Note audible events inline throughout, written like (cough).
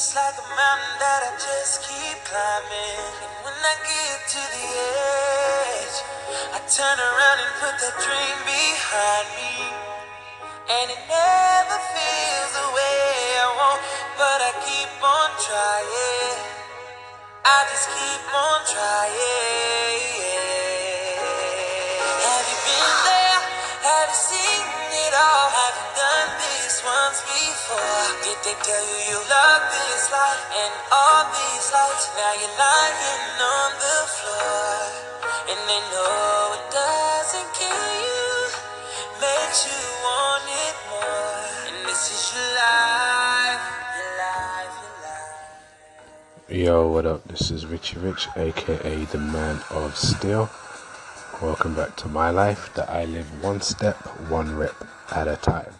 It's like a mountain that I just keep climbing. And when I get to the edge, I turn around and put that dream behind me. And it never feels the way I want, but I keep on trying. I just keep on trying. Did they tell you you love this life and all these lights? Now you're lying on the floor, and they know it doesn't kill you, makes you want it more. And this is your life, your life, your life. Yo, what up? This is Richie Rich, aka the Man of Steel. Welcome back to my life that I live one step, one rep at a time.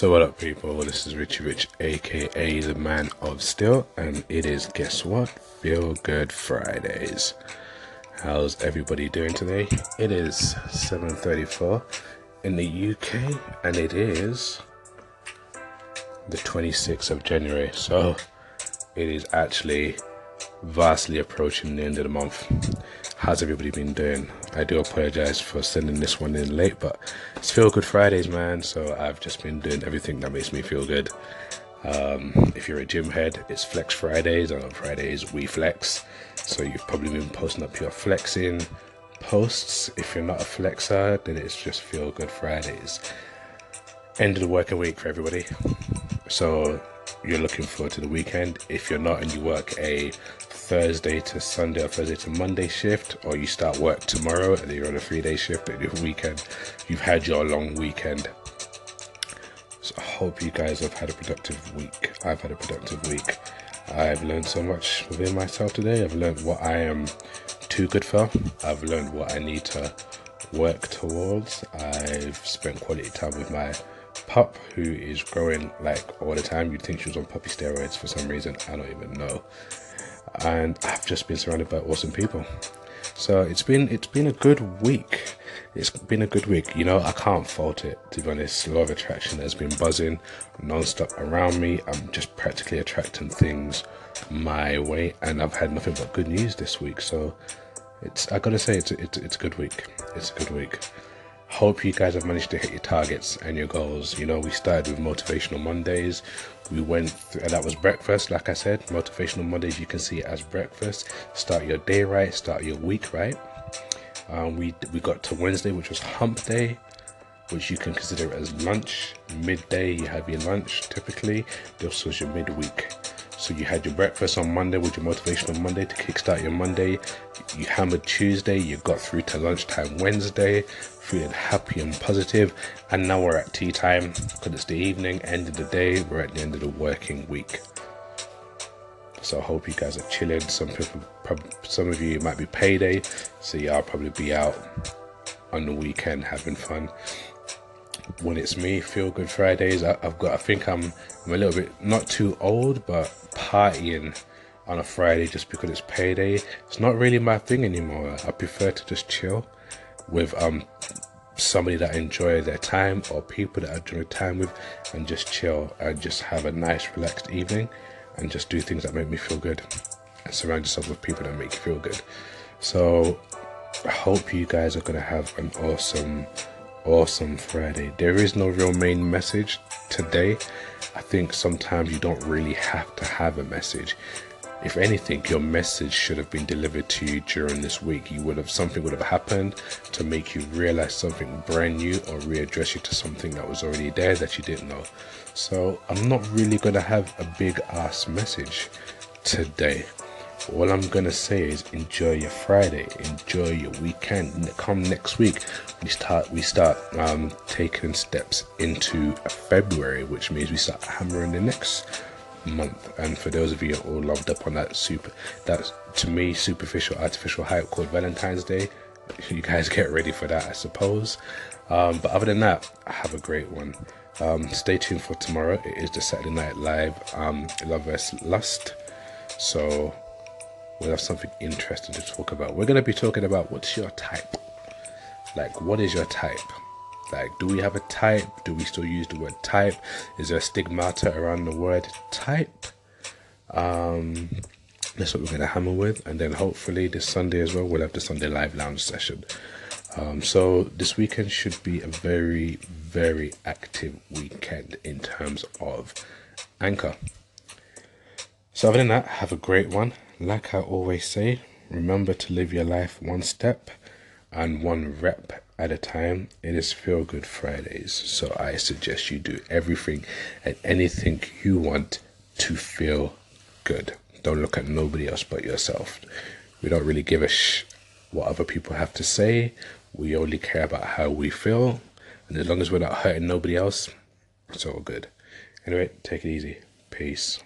So what up, people? This is Richie Rich, aka the Man of Steel, and it is guess what? Feel Good Fridays. How's everybody doing today? It is 7:34 in the UK, and it is the 26th of January. So it is actually vastly approaching the end of the month. How's everybody been doing? I do apologize for sending this one in late, but it's Feel Good Fridays, man. So I've just been doing everything that makes me feel good. Um, if you're a gym head, it's Flex Fridays, and on Fridays we flex. So you've probably been posting up your flexing posts. If you're not a flexer, then it's just Feel Good Fridays. End of the working week for everybody. So you're looking forward to the weekend. If you're not and you work a Thursday to Sunday or Thursday to Monday shift, or you start work tomorrow and you're on a three day shift at your weekend, you've had your long weekend. So I hope you guys have had a productive week. I've had a productive week. I've learned so much within myself today. I've learned what I am too good for. I've learned what I need to work towards. I've spent quality time with my pup who is growing like all the time. You'd think she was on puppy steroids for some reason. I don't even know. And I've just been surrounded by awesome people. So it's been it's been a good week. It's been a good week. You know, I can't fault it to be honest. Law of attraction has been buzzing non-stop around me. I'm just practically attracting things my way, and I've had nothing but good news this week. So it's I gotta say it's it's it's a good week. It's a good week. Hope you guys have managed to hit your targets and your goals. You know, we started with motivational Mondays. We went through, and that was breakfast. Like I said, motivational Mondays. You can see it as breakfast. Start your day right. Start your week right. Um, we we got to Wednesday, which was Hump Day, which you can consider as lunch. Midday, you have your lunch typically. This was your midweek. So you had your breakfast on Monday with your motivational Monday to kickstart your Monday. You hammered Tuesday, you got through to lunchtime Wednesday, feeling happy and positive, and now we're at tea time because it's the evening, end of the day. We're at the end of the working week. So I hope you guys are chilling. Some people, some of you might be payday, so y'all probably be out on the weekend having fun. When it's me, feel good Fridays. I, I've got. I think I'm. I'm a little bit not too old, but partying on a Friday just because it's payday. It's not really my thing anymore. I prefer to just chill with um somebody that enjoy their time or people that I enjoy time with and just chill and just have a nice relaxed evening and just do things that make me feel good and surround yourself with people that make you feel good. So I hope you guys are gonna have an awesome awesome Friday. There is no real main message today. I think sometimes you don't really have to have a message. if anything, your message should have been delivered to you during this week. You would have something would have happened to make you realize something brand new or readdress you to something that was already there that you didn't know. So I'm not really gonna have a big ass message today. All I'm gonna say is enjoy your Friday, enjoy your weekend. Come next week, we start we start um, taking steps into February, which means we start hammering the next month. And for those of you who all loved up on that super, that to me superficial artificial hype called Valentine's Day, (laughs) you guys get ready for that, I suppose. Um, but other than that, have a great one. Um, stay tuned for tomorrow. It is the Saturday Night Live um, Love vs Lust. So we'll have something interesting to talk about. We're going to be talking about what's your type. Like, what is your type? Like, do we have a type? Do we still use the word type? Is there a stigmata around the word type? Um, that's what we're going to hammer with. And then hopefully this Sunday as well, we'll have the Sunday Live Lounge session. Um, so this weekend should be a very, very active weekend in terms of Anchor. So other than that, have a great one. Like I always say, remember to live your life one step and one rep at a time. It is Feel Good Fridays, so I suggest you do everything and anything you want to feel good. Don't look at nobody else but yourself. We don't really give a sh what other people have to say. We only care about how we feel, and as long as we're not hurting nobody else, it's all good. Anyway, take it easy. Peace.